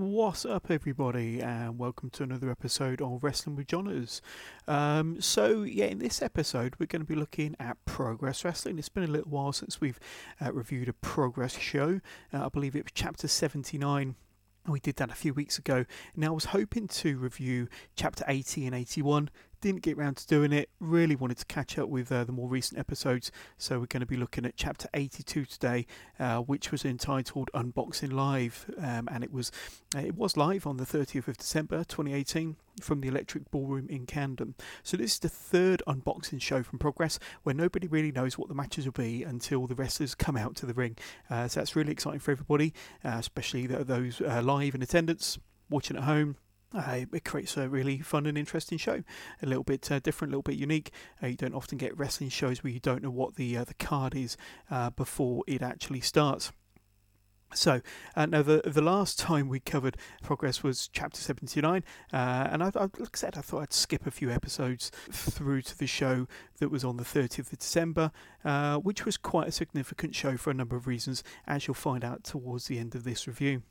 What's up, everybody, and welcome to another episode of Wrestling with Johners. Um, so, yeah, in this episode, we're going to be looking at Progress Wrestling. It's been a little while since we've uh, reviewed a Progress show. Uh, I believe it was chapter 79. We did that a few weeks ago. Now, I was hoping to review chapter 80 and 81 didn't get around to doing it. Really wanted to catch up with uh, the more recent episodes, so we're going to be looking at chapter 82 today, uh, which was entitled Unboxing Live, um, and it was uh, it was live on the 30th of December 2018 from the Electric Ballroom in Camden. So this is the third unboxing show from Progress, where nobody really knows what the matches will be until the wrestlers come out to the ring. Uh, so that's really exciting for everybody, uh, especially those live in attendance, watching at home uh, it creates a really fun and interesting show, a little bit uh, different, a little bit unique. Uh, you don't often get wrestling shows where you don't know what the uh, the card is uh, before it actually starts. So uh, now the the last time we covered progress was chapter seventy nine, and I, I, like I said, I thought I'd skip a few episodes through to the show that was on the thirtieth of December, which was quite a significant show for a number of reasons, as you'll find out towards the end of this review.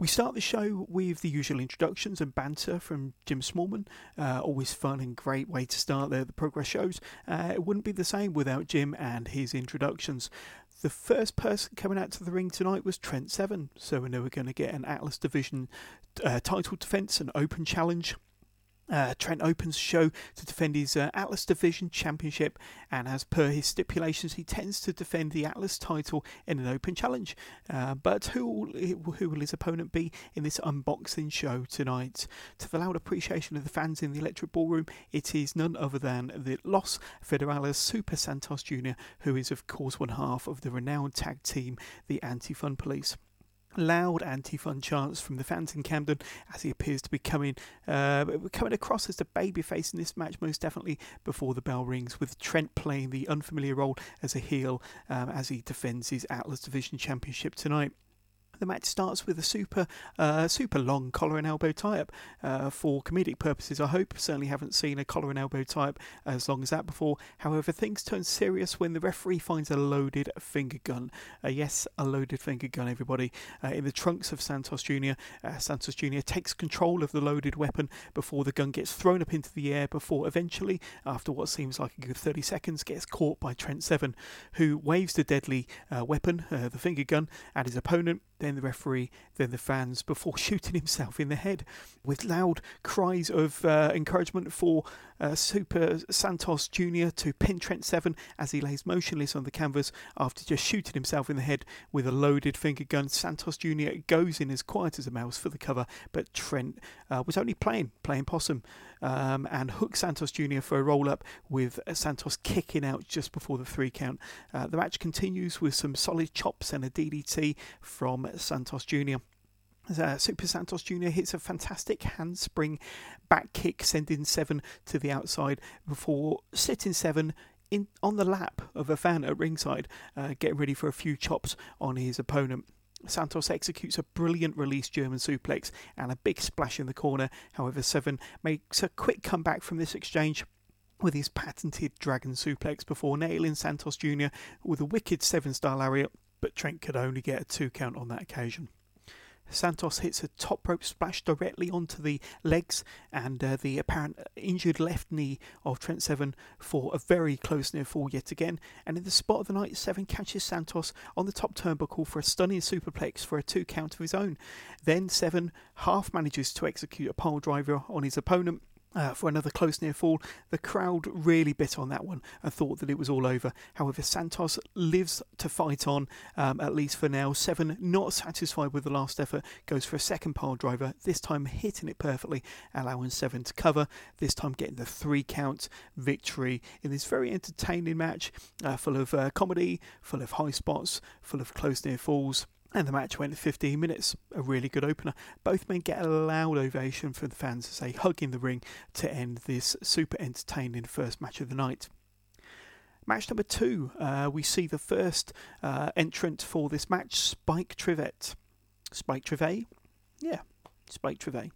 We start the show with the usual introductions and banter from Jim Smallman. Uh, always fun and great way to start the, the progress shows. Uh, it wouldn't be the same without Jim and his introductions. The first person coming out to the ring tonight was Trent Seven, so we know we're going to get an Atlas Division uh, title defense, an open challenge uh, Trent opens show to defend his uh, Atlas Division Championship, and as per his stipulations, he tends to defend the Atlas title in an open challenge. Uh, but who will, who will his opponent be in this unboxing show tonight? To the loud appreciation of the fans in the Electric Ballroom, it is none other than the Los Federales Super Santos Jr., who is, of course, one half of the renowned tag team, the Anti Fun Police loud anti-fun chants from the fans in Camden as he appears to be coming uh, coming across as the babyface in this match most definitely before the bell rings with Trent playing the unfamiliar role as a heel um, as he defends his Atlas Division Championship tonight. The match starts with a super, uh, super long collar and elbow tie-up uh, for comedic purposes. I hope. Certainly haven't seen a collar and elbow tie-up as long as that before. However, things turn serious when the referee finds a loaded finger gun. Uh, yes, a loaded finger gun, everybody, uh, in the trunks of Santos Jr. Uh, Santos Jr. takes control of the loaded weapon before the gun gets thrown up into the air. Before eventually, after what seems like a good 30 seconds, gets caught by Trent Seven, who waves the deadly uh, weapon, the finger gun, at his opponent then the referee, then the fans, before shooting himself in the head with loud cries of uh, encouragement for uh, Super Santos Jr. to pin Trent Seven as he lays motionless on the canvas after just shooting himself in the head with a loaded finger gun. Santos Jr. goes in as quiet as a mouse for the cover, but Trent uh, was only playing, playing possum, um, and hooks Santos Jr. for a roll up with Santos kicking out just before the three count. Uh, the match continues with some solid chops and a DDT from Santos Jr. Uh, Super Santos Jr. hits a fantastic handspring back kick, sending Seven to the outside before sitting Seven in on the lap of a fan at ringside, uh, getting ready for a few chops on his opponent. Santos executes a brilliant release German suplex and a big splash in the corner. However, Seven makes a quick comeback from this exchange with his patented dragon suplex before nailing Santos Jr. with a wicked seven star lariat, but Trent could only get a two count on that occasion. Santos hits a top rope splash directly onto the legs and uh, the apparent injured left knee of Trent Seven for a very close near fall yet again. And in the spot of the night, Seven catches Santos on the top turnbuckle for a stunning superplex for a two count of his own. Then Seven half manages to execute a pile driver on his opponent uh, for another close near fall. The crowd really bit on that one and thought that it was all over. However, Santos lives to fight on, um, at least for now. Seven, not satisfied with the last effort, goes for a second pile driver, this time hitting it perfectly, allowing Seven to cover, this time getting the three count victory in this very entertaining match, uh, full of uh, comedy, full of high spots, full of close near falls. And the match went 15 minutes, a really good opener. Both men get a loud ovation from the fans as they hug in the ring to end this super entertaining first match of the night. Match number two, uh, we see the first uh, entrant for this match, Spike Trivet. Spike Trivet? Yeah, Spike Trivet.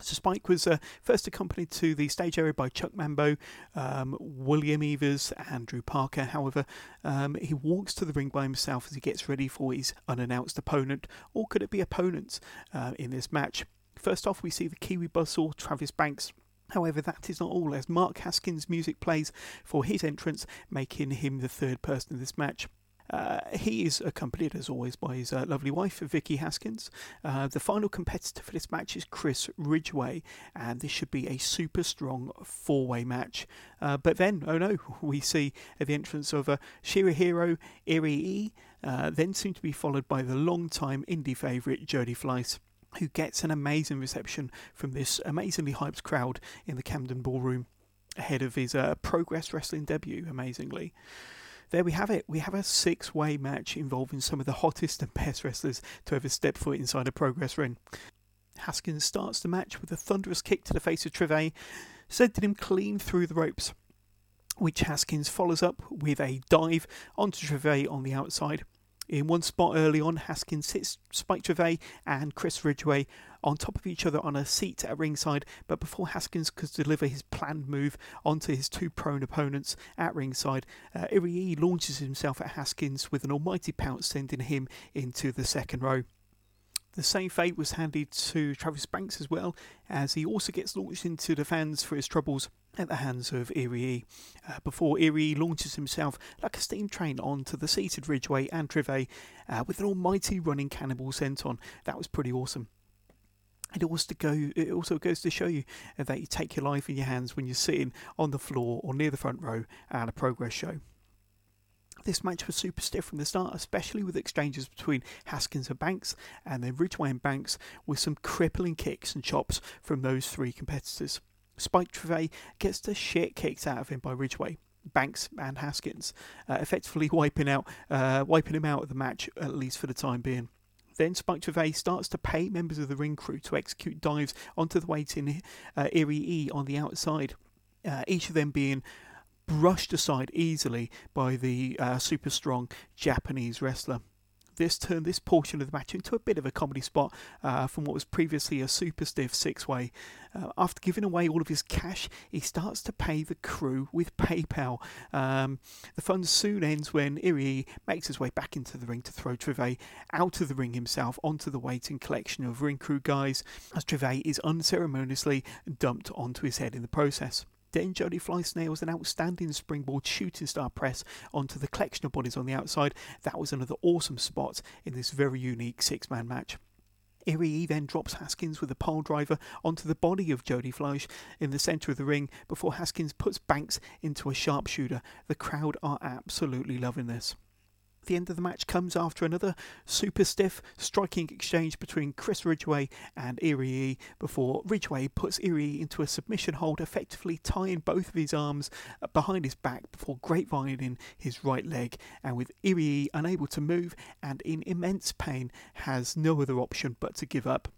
So Spike was uh, first accompanied to the stage area by Chuck Mambo, um, William Evers, and Drew Parker. However, um, he walks to the ring by himself as he gets ready for his unannounced opponent, or could it be opponents, uh, in this match. First off, we see the Kiwi Buzzsaw, Travis Banks. However, that is not all, as Mark Haskins' music plays for his entrance, making him the third person in this match. Uh, he is accompanied, as always, by his uh, lovely wife, Vicky Haskins. Uh, the final competitor for this match is Chris Ridgeway, and this should be a super strong four way match. Uh, but then, oh no, we see the entrance of uh, Shigehiro Irie, uh, then soon to be followed by the long-time indie favourite Jody Fleisch who gets an amazing reception from this amazingly hyped crowd in the Camden Ballroom ahead of his uh, Progress Wrestling debut, amazingly. There we have it. We have a six way match involving some of the hottest and best wrestlers to ever step foot inside a Progress ring. Haskins starts the match with a thunderous kick to the face of Trivet, sending him clean through the ropes, which Haskins follows up with a dive onto Trivet on the outside. In one spot early on, Haskins hits Spike Trivet and Chris Ridgeway on top of each other on a seat at ringside, but before Haskins could deliver his planned move onto his two prone opponents at ringside, uh, Irie launches himself at Haskins with an almighty pounce, sending him into the second row. The same fate was handed to Travis Banks as well, as he also gets launched into the fans for his troubles at the hands of Irie, uh, before Irie launches himself like a steam train onto the seated Ridgeway and Trivet uh, with an almighty running cannibal senton. That was pretty awesome. It also, go, it also goes to show you that you take your life in your hands when you're sitting on the floor or near the front row at a progress show. This match was super stiff from the start, especially with exchanges between Haskins and Banks, and then Ridgeway and Banks with some crippling kicks and chops from those three competitors. Spike Trivet gets the shit kicked out of him by Ridgeway. Banks and Haskins, uh, effectively wiping out, uh, wiping him out of the match at least for the time being. Then Spike Trivet starts to pay members of the ring crew to execute dives onto the waiting uh, Irie E on the outside, uh, each of them being brushed aside easily by the uh, super strong Japanese wrestler. This turned this portion of the match into a bit of a comedy spot uh, from what was previously a super stiff six way. Uh, after giving away all of his cash, he starts to pay the crew with PayPal. Um, the fun soon ends when Irie makes his way back into the ring to throw Trivet out of the ring himself onto the waiting collection of ring crew guys, as Trivet is unceremoniously dumped onto his head in the process. Then Jody Fleisch nails an outstanding springboard shooting star press onto the collection of bodies on the outside. That was another awesome spot in this very unique six man match. Irie then drops Haskins with a pole driver onto the body of Jody Fleisch in the centre of the ring before Haskins puts Banks into a sharpshooter. The crowd are absolutely loving this. The end of the match comes after another super stiff striking exchange between Chris Ridgeway and Irie before Ridgeway puts Irie into a submission hold, effectively tying both of his arms behind his back before grapevining his right leg. And with Irie unable to move and in immense pain, has no other option but to give up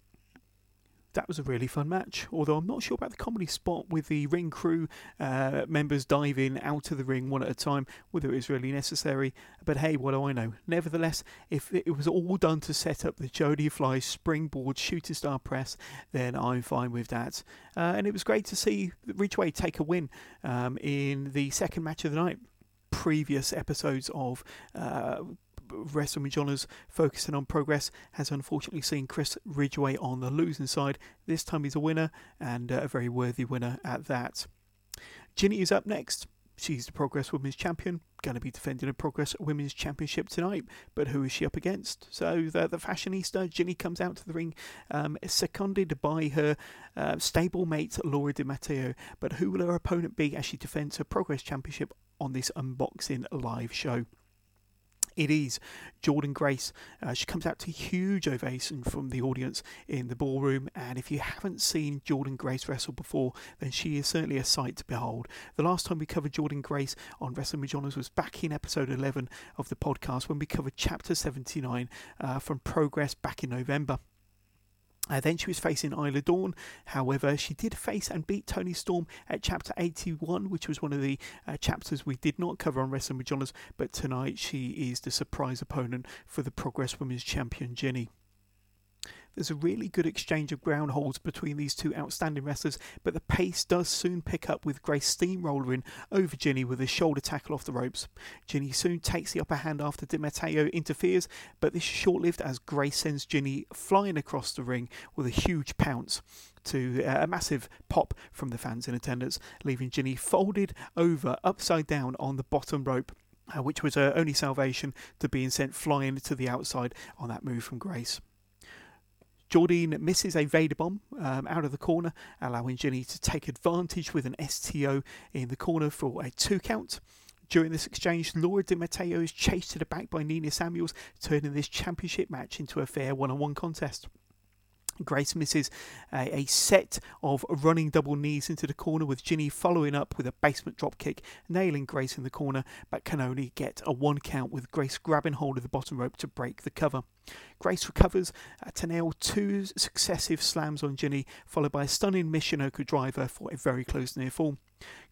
that was a really fun match. Although I'm not sure about the comedy spot with the ring crew uh, members diving out of the ring one at a time, whether it was really necessary. But hey, what do I know? Nevertheless, if it was all done to set up the Jody Fly springboard shooting star press, then I'm fine with that. Uh, and it was great to see Ridgeway take a win um, in the second match of the night previous episodes of uh, Wrestling with focusing on progress has unfortunately seen Chris Ridgeway on the losing side. This time he's a winner and uh, a very worthy winner at that. Jinny is up next. She's the Progress Women's Champion, going to be defending the Progress Women's Championship tonight. But who is she up against? So the, the fashionista Jinny comes out to the ring, um, seconded by her uh, stablemate Laura Di Matteo. But who will her opponent be as she defends her Progress Championship on this unboxing live show? It is Jordynne Grace. Uh, she comes out to huge ovation from the audience in the ballroom, and if you haven't seen Jordynne Grace wrestle before, then she is certainly a sight to behold. The last time we covered Jordynne Grace on Wrestling with Johners was back in episode 11 of the podcast when we covered chapter 79 uh, from Progress back in November. Uh, then she was facing Isla Dawn. However, she did face and beat Toni Storm at chapter 81, which was one of the uh, chapters we did not cover on Wrestling with Johners. But tonight she is the surprise opponent for the Progress Women's Champion Jinny. There's a really good exchange of ground holds between these two outstanding wrestlers, but the pace does soon pick up with Grace steamrolling over Jinny with a shoulder tackle off the ropes. Jinny soon takes the upper hand after Di Matteo interferes, but this is short lived as Grace sends Jinny flying across the ring with a huge pounce to uh, a massive pop from the fans in attendance, leaving Jinny folded over upside down on the bottom rope. Uh, which was her only salvation to being sent flying to the outside on that move from Grace. Jordynne misses a Vader bomb um, out of the corner, allowing Jinny to take advantage with an STO in the corner for a two count. During this exchange, Laura Di Matteo is chased to the back by Nina Samuels, turning this championship match into a fair one on one contest. Grace misses a, a, set of running double knees into the corner with Jinny following up with a basement drop kick, nailing Grace in the corner, but can only get a one count with Grace grabbing hold of the bottom rope to break the cover. Grace recovers to nail two successive slams on Jinny, followed by a stunning Michinoku driver for a very close near fall.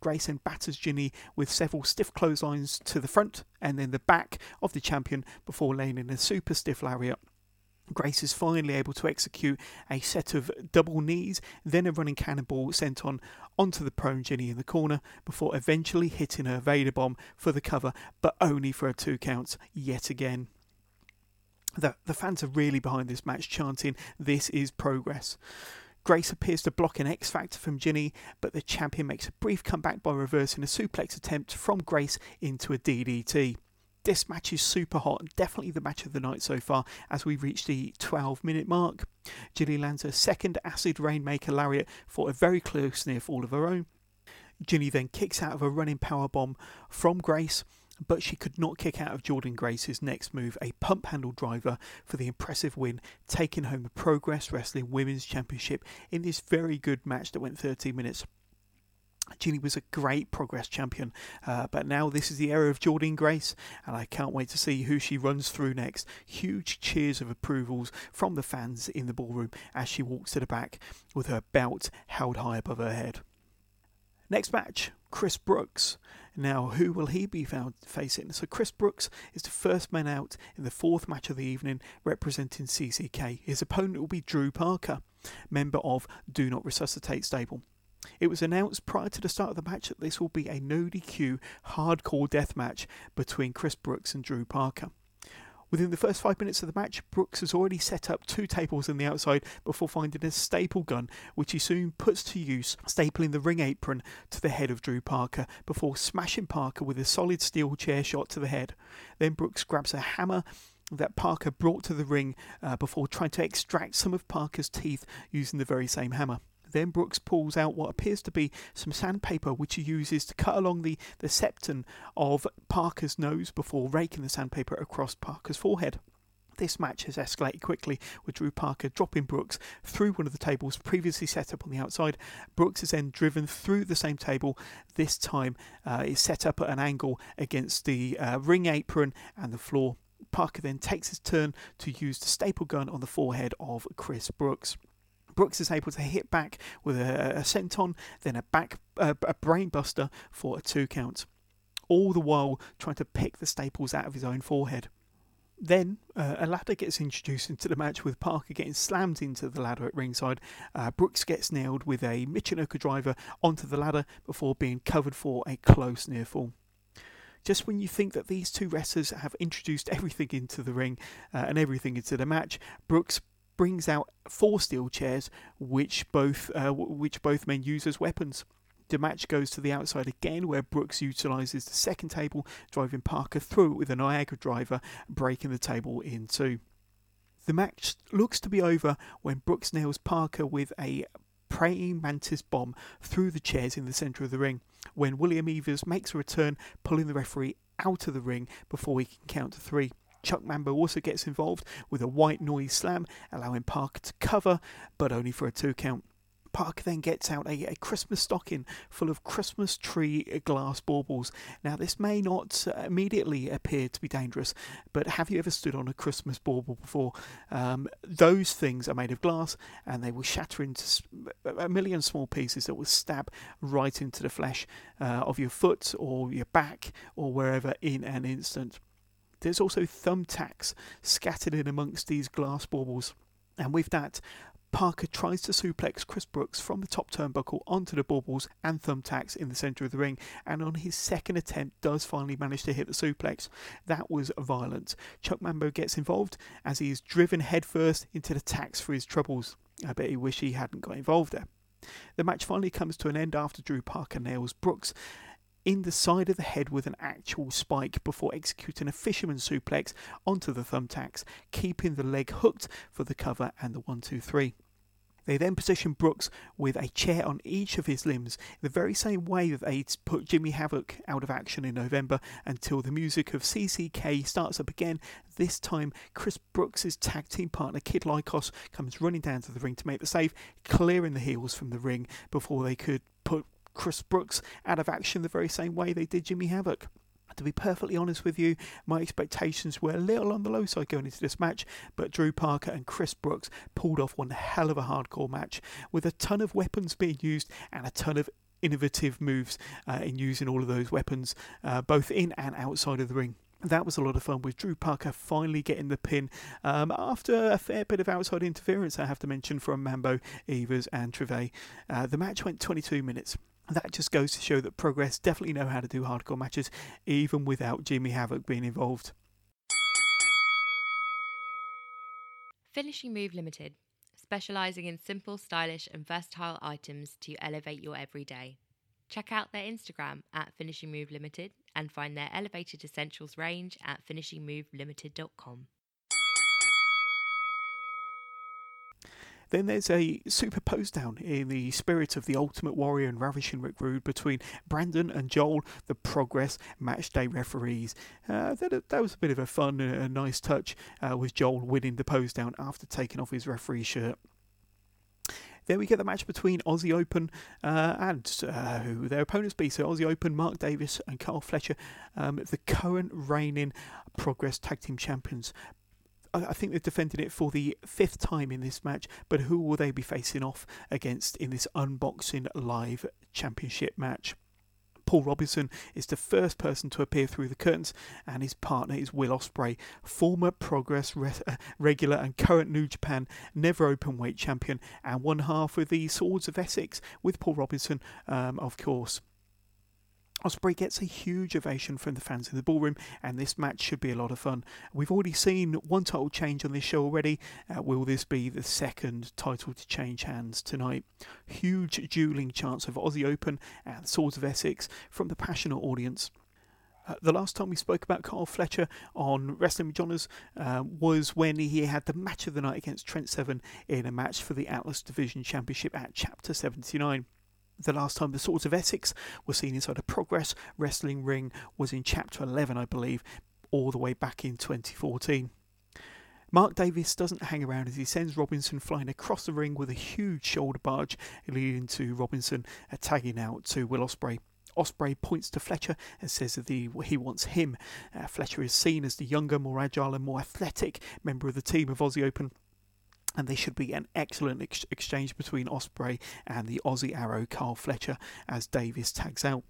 Grace then batters Jinny with several stiff clotheslines to the front and then the back of the champion before laying in a super stiff lariat Grace is finally able to execute a set of double knees, then a running cannonball sent on onto the prone Jinny in the corner before eventually hitting her Vader bomb for the cover, but only for a two counts yet again. The, the fans are really behind this match, chanting, This is progress. Grace appears to block an X Factor from Jinny, but the champion makes a brief comeback by reversing a suplex attempt from Grace into a DDT. This match is super hot, definitely the match of the night so far as we reach the 12 minute mark. Jinny lands her second Acid Rainmaker lariat for a very close near fall of her own. Jinny then kicks out of a running power bomb from Grace, but she could not kick out of Jordynne Grace's next move, a pump handle driver for the impressive win, taking home the Progress Wrestling Women's Championship in this very good match that went 13 minutes. Jinny was a great progress champion, uh, but now this is the era of Jordynne Grace, and I can't wait to see who she runs through next. Huge cheers of approvals from the fans in the ballroom as she walks to the back with her belt held high above her head. Next match, Chris Brooks. Now, who will he be found facing? So, Chris Brooks is the first man out in the fourth match of the evening, representing CCK. His opponent will be Drew Parker, member of Do Not Resuscitate stable. It was announced prior to the start of the match that this will be a no DQ hardcore death match between Chris Brooks and Drew Parker. Within the first five minutes of the match, Brooks has already set up two tables on the outside before finding a staple gun, which he soon puts to use, stapling the ring apron to the head of Drew Parker before smashing Parker with a solid steel chair shot to the head. Then Brooks grabs a hammer that Parker brought to the ring uh, before trying to extract some of Parker's teeth using the very same hammer. Then Brooks pulls out what appears to be some sandpaper, which he uses to cut along the, the septum of Parker's nose before raking the sandpaper across Parker's forehead. This match has escalated quickly, with Drew Parker dropping Brooks through one of the tables previously set up on the outside. Brooks is then driven through the same table. This time uh, is set up at an angle against the uh, ring apron and the floor. Parker then takes his turn to use the staple gun on the forehead of Chris Brooks. Brooks is able to hit back with a, a senton, then a back uh, a brainbuster for a two count. All the while trying to pick the staples out of his own forehead. Then uh, a ladder gets introduced into the match with Parker getting slammed into the ladder at ringside. Uh, Brooks gets nailed with a Michinoku driver onto the ladder before being covered for a close near fall. Just when you think that these two wrestlers have introduced everything into the ring uh, and everything into the match, Brooks brings out four steel chairs, which both uh, which both men use as weapons. The match goes to the outside again, where Brooks utilises the second table, driving Parker through it with a Niagara driver, breaking the table in two. The match looks to be over when Brooks nails Parker with a praying mantis bomb through the chairs in the centre of the ring. When William Evers makes a return, pulling the referee out of the ring before he can count to three. Chuck Mambo also gets involved with a white noise slam, allowing Parker to cover, but only for a two count. Parker then gets out a, a, Christmas stocking full of Christmas tree glass baubles. Now, this may not uh, immediately appear to be dangerous, but have you ever stood on a Christmas bauble before? Um, those things are made of glass and they will shatter into a million small pieces that will stab right into the flesh uh, of your foot or your back or wherever in an instant. There's also thumbtacks scattered in amongst these glass baubles. And with that, Parker tries to suplex Chris Brooks from the top turnbuckle onto the baubles and thumbtacks in the centre of the ring, and on his second attempt does finally manage to hit the suplex. That was violent. Chuck Mambo gets involved as he is driven headfirst into the tacks for his troubles. I bet he wish he hadn't got involved there. The match finally comes to an end after Drew Parker nails Brooks in the side of the head with an actual spike before executing a fisherman suplex onto the thumbtacks, keeping the leg hooked for the cover and the 1 2 3. They then position Brooks with a chair on each of his limbs, the very same way that they put Jimmy Havoc out of action in November until the music of CCK starts up again. This time, Chris Brooks' tag team partner Kid Lykos comes running down to the ring to make the save, clearing the heels from the ring before they could put Chris Brooks out of action the very same way they did Jimmy Havoc. To be perfectly honest with you, my expectations were a little on the low side going into this match, but Drew Parker and Chris Brooks pulled off one hell of a hardcore match with a ton of weapons being used and a ton of innovative moves uh, in using all of those weapons, uh, both in and outside of the ring that was a lot of fun with Drew Parker finally getting the pin um, after a fair bit of outside interference, I have to mention, from Mambo, Evers, and Trivet. Uh, the match went 22 minutes. That just goes to show that Progress definitely know how to do hardcore matches, even without Jimmy Havoc being involved. Finishing Move Limited, specialising in simple, stylish, and versatile items to elevate your everyday. Check out their Instagram at Finishing Move Limited and find their elevated essentials range at finishingmovelimited.com. Then there's a super pose down in the spirit of the Ultimate Warrior and Ravishing Rick Rude between Brandon and Joel, the Progress Match Day referees. Uh, that, that was a bit of a fun and a nice touch uh, with Joel winning the pose down after taking off his referee shirt. Then we get the match between Aussie Open uh, and uh, who their opponents be. So Aussie Open, Mark Davis and Carl Fletcher, um, the current reigning Progress Tag Team Champions. I think they've defended it for the fifth time in this match, but who will they be facing off against in this unboxing live championship match? Paul Robinson is the first person to appear through the curtains, and his partner is Will Ospreay, former Progress re- uh, regular and current New Japan never open weight champion, and one half of the Swords of Essex with Paul Robinson, um, of course. Ospreay gets a huge ovation from the fans in the ballroom, and this match should be a lot of fun. We've already seen one title change on this show already. Uh, will this be the second title to change hands tonight? Huge dueling chance of Aussie Open and Swords of Essex from the passionate audience. Uh, the last time we spoke about Carl Fletcher on Wrestling with Johners uh, was when he had the match of the night against Trent Seven in a match for the Atlas Division Championship at Chapter 79. The last time the Swords of Essex were seen inside a Progress wrestling ring was in Chapter 11, I believe, all the way back in 2014. Mark Davis doesn't hang around as he sends Robinson flying across the ring with a huge shoulder barge, leading to Robinson tagging out to Will Ospreay. Ospreay points to Fletcher and says that he wants him. Uh, Fletcher is seen as the younger, more agile, and more athletic member of the team of Aussie Open and there should be an excellent ex- exchange between Ospreay and the Aussie Arrow Carl Fletcher as Davis tags out.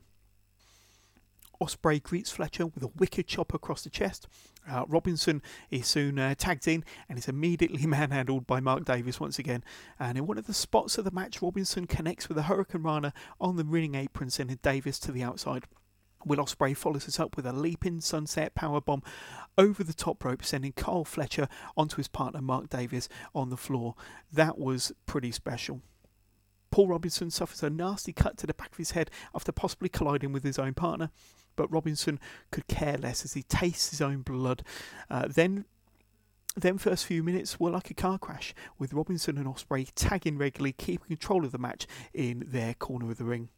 Ospreay greets Fletcher with a wicked chop across the chest. Uh, Robinson is soon uh, tagged in and is immediately manhandled by Mark Davis once again. And in one of the spots of the match, Robinson connects with a hurricanrana on the ring apron, sending Davis to the outside. Will Ospreay follows us up with a leaping sunset power bomb over the top rope, sending Carl Fletcher onto his partner Mark Davis on the floor. That was pretty special. Paul Robinson suffers a nasty cut to the back of his head after possibly colliding with his own partner, but Robinson could care less as he tastes his own blood. Uh, then then first few minutes were like a car crash, with Robinson and Ospreay tagging regularly, keeping control of the match in their corner of the ring.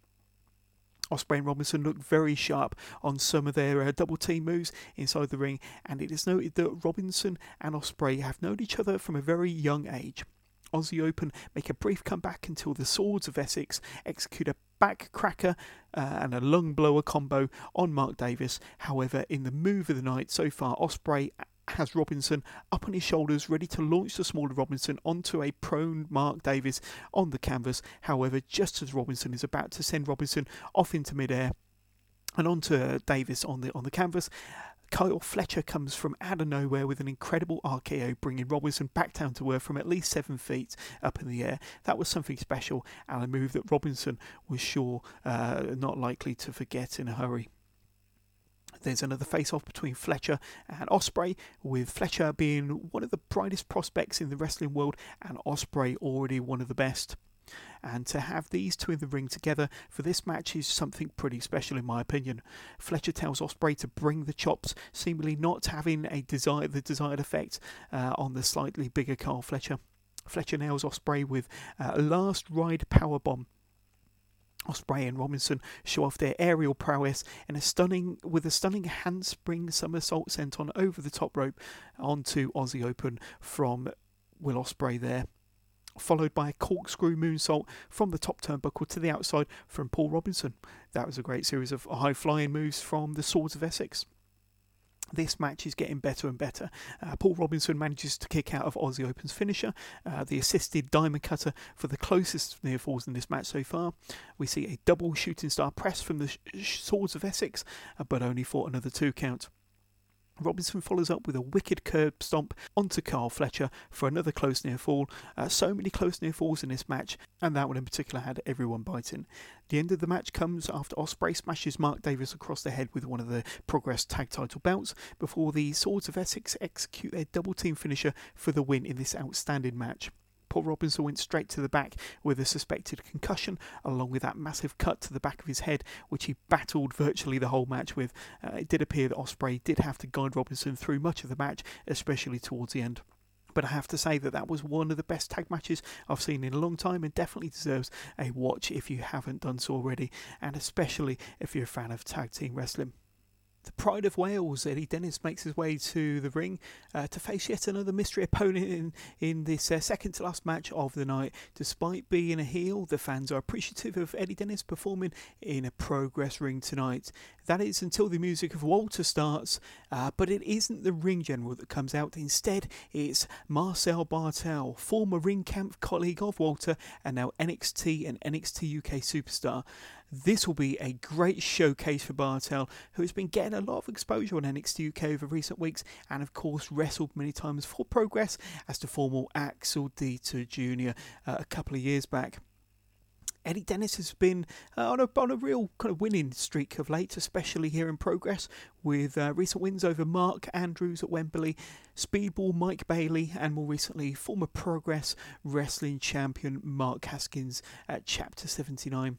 Ospreay and Robinson looked very sharp on some of their uh, double team moves inside the ring, and it is noted that Robinson and Ospreay have known each other from a very young age. Aussie Open make a brief comeback until the Swords of Essex execute a back cracker uh, and a lung blower combo on Mark Davis. However, in the move of the night so far, Ospreay has Robinson up on his shoulders, ready to launch the smaller Robinson onto a prone Mark Davis on the canvas. However, just as Robinson is about to send Robinson off into midair and onto Davis on the on the canvas, Kyle Fletcher comes from out of nowhere with an incredible RKO, bringing Robinson back down to earth from at least seven feet up in the air. That was something special and a move that Robinson was sure uh, not likely to forget in a hurry. There's another face off between Fletcher and Ospreay, with Fletcher being one of the brightest prospects in the wrestling world and Ospreay already one of the best. And to have these two in the ring together for this match is something pretty special, in my opinion. Fletcher tells Ospreay to bring the chops, seemingly not having a desire, the desired effect uh, on the slightly bigger Carl Fletcher. Fletcher nails Ospreay with a last ride power bomb Ospreay and Robinson show off their aerial prowess in a stunning with a stunning handspring somersault sent on over the top rope onto Aussie Open from Will Ospreay there. Followed by a corkscrew moonsault from the top turnbuckle to the outside from Paul Robinson. That was a great series of high flying moves from the Swords of Essex this match is getting better and better. Uh, Paul Robinson manages to kick out of Aussie Open's finisher, uh, the assisted diamond cutter for the closest near falls in this match so far. We see a double shooting star press from the sh- Swords of Essex, uh, but only for another two count. Robinson follows up with a wicked curb stomp onto Carl Fletcher for another close near fall. Uh, so many close near falls in this match, and that one in particular had everyone biting. The end of the match comes after Ospreay smashes Mark Davis across the head with one of the Progress Tag Title belts before the Swords of Essex execute their double team finisher for the win in this outstanding match. Paul Robinson went straight to the back with a suspected concussion, along with that massive cut to the back of his head, which he battled virtually the whole match with. Uh, it did appear that Ospreay did have to guide Robinson through much of the match, especially towards the end but I have to say that that was one of the best tag matches I've seen in a long time and definitely deserves a watch if you haven't done so already, and especially if you're a fan of tag team wrestling. The Pride of Wales, Eddie Dennis, makes his way to the ring uh, to face yet another mystery opponent in, in this uh, second to last match of the night. Despite being a heel, the fans are appreciative of Eddie Dennis performing in a progress ring tonight. That is until the music of Walter starts, uh, but it isn't the ring general that comes out. Instead, it's Marcel Barthel, former ring camp colleague of Walter and now NXT and NXT UK superstar. This will be a great showcase for Barthel, who has been getting a lot of exposure on NXT UK over recent weeks and, of course, wrestled many times for progress as the former Axel Dieter Jr. Uh, a couple of years back. Eddie Dennis has been uh, on, a, on a real kind of winning streak of late, especially here in progress, with uh, recent wins over Mark Andrews at Wembley, Speedball Mike Bailey, and more recently, former Progress Wrestling champion Mark Haskins at Chapter 79.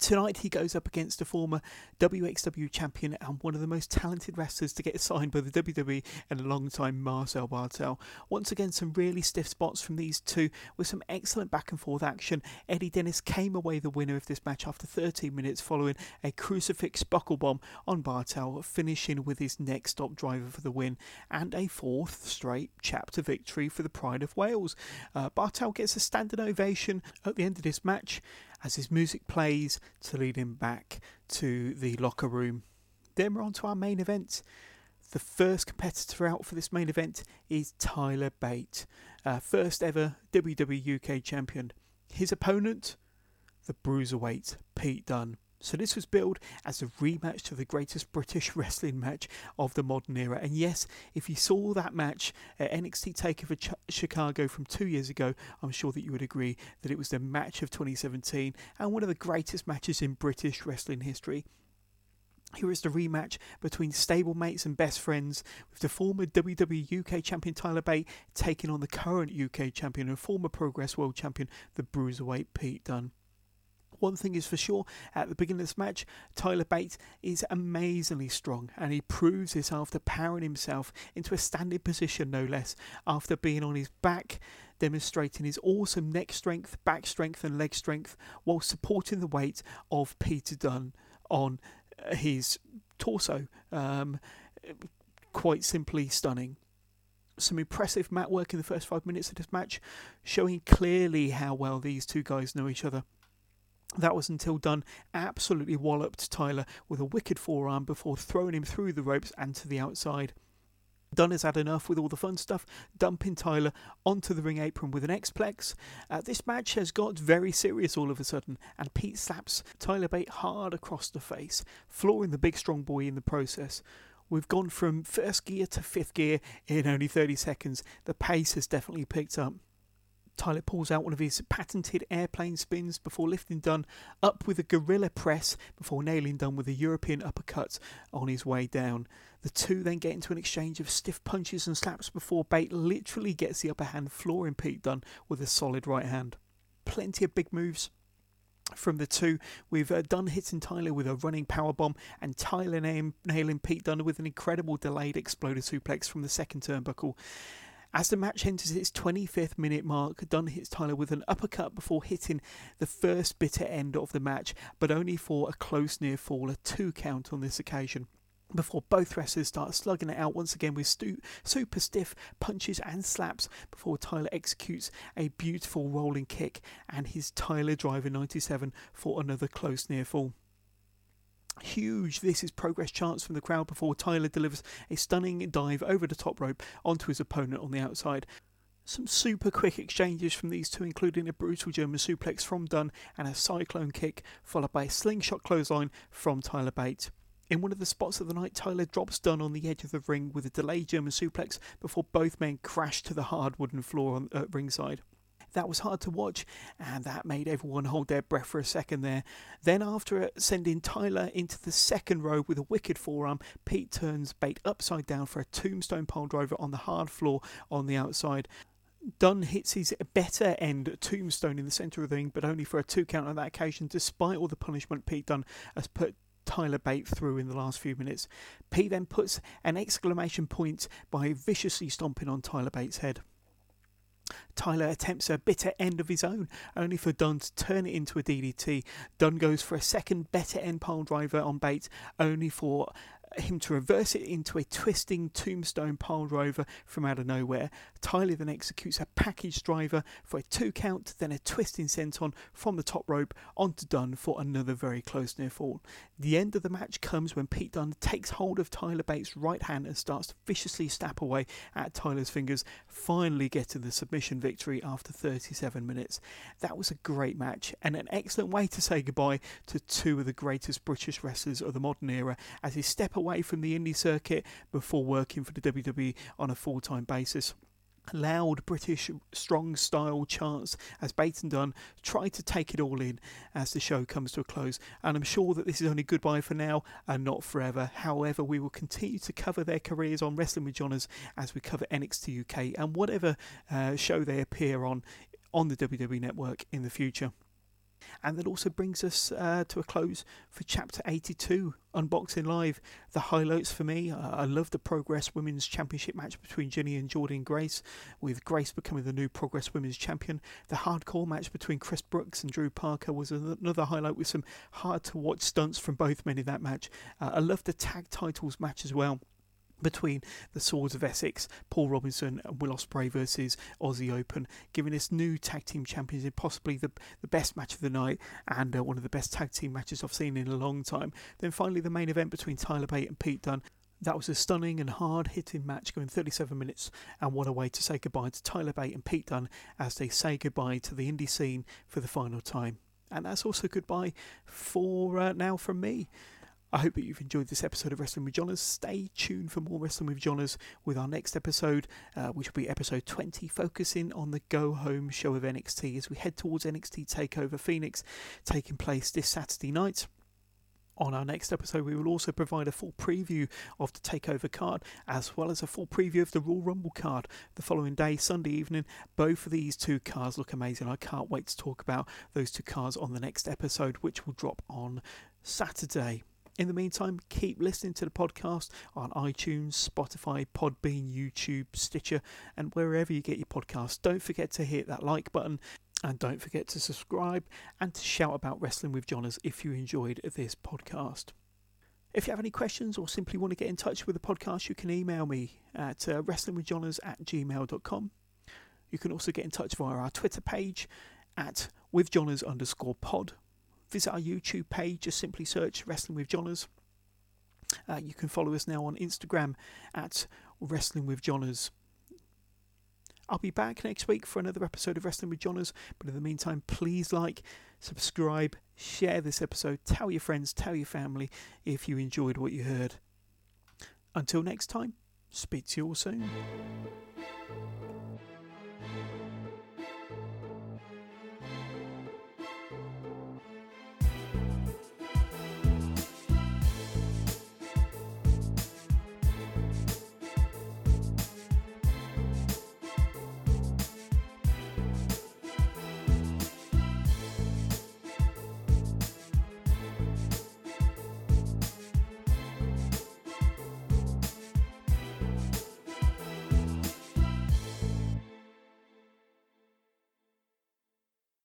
Tonight he goes up against a former WXW champion and one of the most talented wrestlers to get signed by the WWE in a long time, Marcel Barthel. Once again, some really stiff spots from these two with some excellent back and forth action. Eddie Dennis came away the winner of this match after 13 minutes following a crucifix buckle bomb on Barthel, finishing with his next stop driver for the win and a fourth straight chapter victory for the Pride of Wales. Uh, Barthel gets a standing ovation at the end of this match as his music plays to lead him back to the locker room. Then we're on to our main event. The first competitor out for this main event is Tyler Bate, uh, first ever WWE UK champion. His opponent, the bruiserweight Pete Dunne. So this was billed as a rematch to the greatest British wrestling match of the modern era. And yes, if you saw that match at NXT Takeover Ch- Chicago from two years ago, I'm sure that you would agree that it was the match of 2017 and one of the greatest matches in British wrestling history. Here is the rematch between stablemates and best friends, with the former WWE UK champion Tyler Bate taking on the current UK champion and former Progress World champion, the Bruiserweight Pete Dunne. One thing is for sure, at the beginning of this match, Tyler Bate is amazingly strong, and he proves this after powering himself into a standing position, no less, after being on his back, demonstrating his awesome neck strength, back strength, and leg strength, while supporting the weight of Peter Dunne on uh, his torso. Um, quite simply stunning some impressive mat work in the first five minutes of this match, showing clearly how well these two guys know each other. That was until Dunne absolutely walloped Tyler with a wicked forearm before throwing him through the ropes and to the outside. Dunne has had enough with all the fun stuff, dumping Tyler onto the ring apron with an X-Plex. Uh, this match has got very serious all of a sudden, and Pete slaps Tyler Bate hard across the face, flooring the big strong boy in the process. We've gone from first gear to fifth gear in only 30 seconds. The pace has definitely picked up. Tyler pulls out one of his patented airplane spins before lifting Dunne up with a gorilla press before nailing Dunne with a European uppercut on his way down. The two then get into an exchange of stiff punches and slaps before Bate literally gets the upper hand, flooring Pete Dunne with a solid right hand. Plenty of big moves from the two, with uh, Dunne hitting Tyler with a running power bomb, and Tyler nailing, Pete Dunne with an incredible delayed exploder suplex from the second turnbuckle. As the match enters its 25th minute mark, Dunne hits Tyler with an uppercut before hitting the first bitter end of the match, but only for a close near fall, a two count on this occasion before both wrestlers start slugging it out once again with stu- super stiff punches and slaps before Tyler executes a beautiful rolling kick and his Tyler Driver 97 for another close near fall. Huge. This is progress chance from the crowd before Tyler delivers a stunning dive over the top rope onto his opponent on the outside. Some super quick exchanges from these two, including a brutal German suplex from Dunne and a cyclone kick, followed by a slingshot clothesline from Tyler Bates. In one of the spots of the night, Tyler drops Dunne on the edge of the ring with a delayed German suplex before both men crash to the hard wooden floor on, at ringside. That was hard to watch, and that made everyone hold their breath for a second there. Then, after uh, sending Tyler into the second row with a wicked forearm, Pete turns Bate upside down for a tombstone pile driver on the hard floor on the outside. Dunne hits his better end tombstone in the centre of the ring, but only for a two count on that occasion, despite all the punishment Pete Dunne has put Tyler Bate through in the last few minutes. Pete then puts an exclamation point by viciously stomping on Tyler Bate's head. Tyler attempts a bitter end of his own, only for Dunne to turn it into a DDT. Dunne goes for a second better end pile driver on Bates, only for him to reverse it into a twisting tombstone pile driver from out of nowhere. Tyler then executes a package driver for a two count, then a twisting senton from the top rope onto Dunne for another very close near fall. The end of the match comes when Pete Dunne takes hold of Tyler Bate's right hand and starts to viciously snap away at Tyler's fingers, finally getting the submission victory after 37 minutes. That was a great match and an excellent way to say goodbye to two of the greatest British wrestlers of the modern era as he step away from the indie circuit before working for the WWE on a full time basis loud British strong style chants as Bates and Dunne try to take it all in as the show comes to a close. And I'm sure that this is only goodbye for now and not forever. However, we will continue to cover their careers on Wrestling with Johners as we cover NXT UK and whatever uh, show they appear on on the WWE network in the future. And that also brings us uh, to a close for chapter 82, Unboxing Live. The highlights for me uh, I love the Progress Women's Championship match between Jinny and Jordynne Grace, with Grace becoming the new Progress Women's Champion. The hardcore match between Chris Brooks and Drew Parker was another highlight with some hard to watch stunts from both men in that match. Uh, I love the tag titles match as well between the Swords of Essex, Paul Robinson and Will Ospreay versus Aussie Open, giving us new tag team champions in possibly the, the best match of the night and uh, one of the best tag team matches I've seen in a long time. Then finally the main event between Tyler Bate and Pete Dunne. That was a stunning and hard hitting match going 37 minutes, and what a way to say goodbye to Tyler Bate and Pete Dunne as they say goodbye to the indie scene for the final time. And that's also goodbye for uh, now from me. I hope that you've enjoyed this episode of Wrestling with Johners. Stay tuned for more Wrestling with Johners with our next episode, uh, which will be episode 20, focusing on the go home show of NXT as we head towards NXT TakeOver Phoenix taking place this Saturday night. On our next episode, we will also provide a full preview of the TakeOver card as well as a full preview of the Royal Rumble card the following day, Sunday evening. Both of these two cards look amazing. I can't wait to talk about those two cards on the next episode, which will drop on Saturday. In the meantime, keep listening to the podcast on iTunes, Spotify, Podbean, YouTube, Stitcher, and wherever you get your podcasts. Don't forget to hit that like button and don't forget to subscribe and to shout about Wrestling with Johners if you enjoyed this podcast. If you have any questions or simply want to get in touch with the podcast, you can email me at uh, wrestlingwithjohners at gmail.com. You can also get in touch via our Twitter page at withjohners underscore pod visit our YouTube page, just simply search Wrestling with Johners. Uh, you can follow us now on Instagram at Wrestling with Johners. I'll be back next week for another episode of Wrestling with Johners, but in the meantime, please like, subscribe, share this episode, tell your friends, tell your family if you enjoyed what you heard. Until next time, speak to you all soon.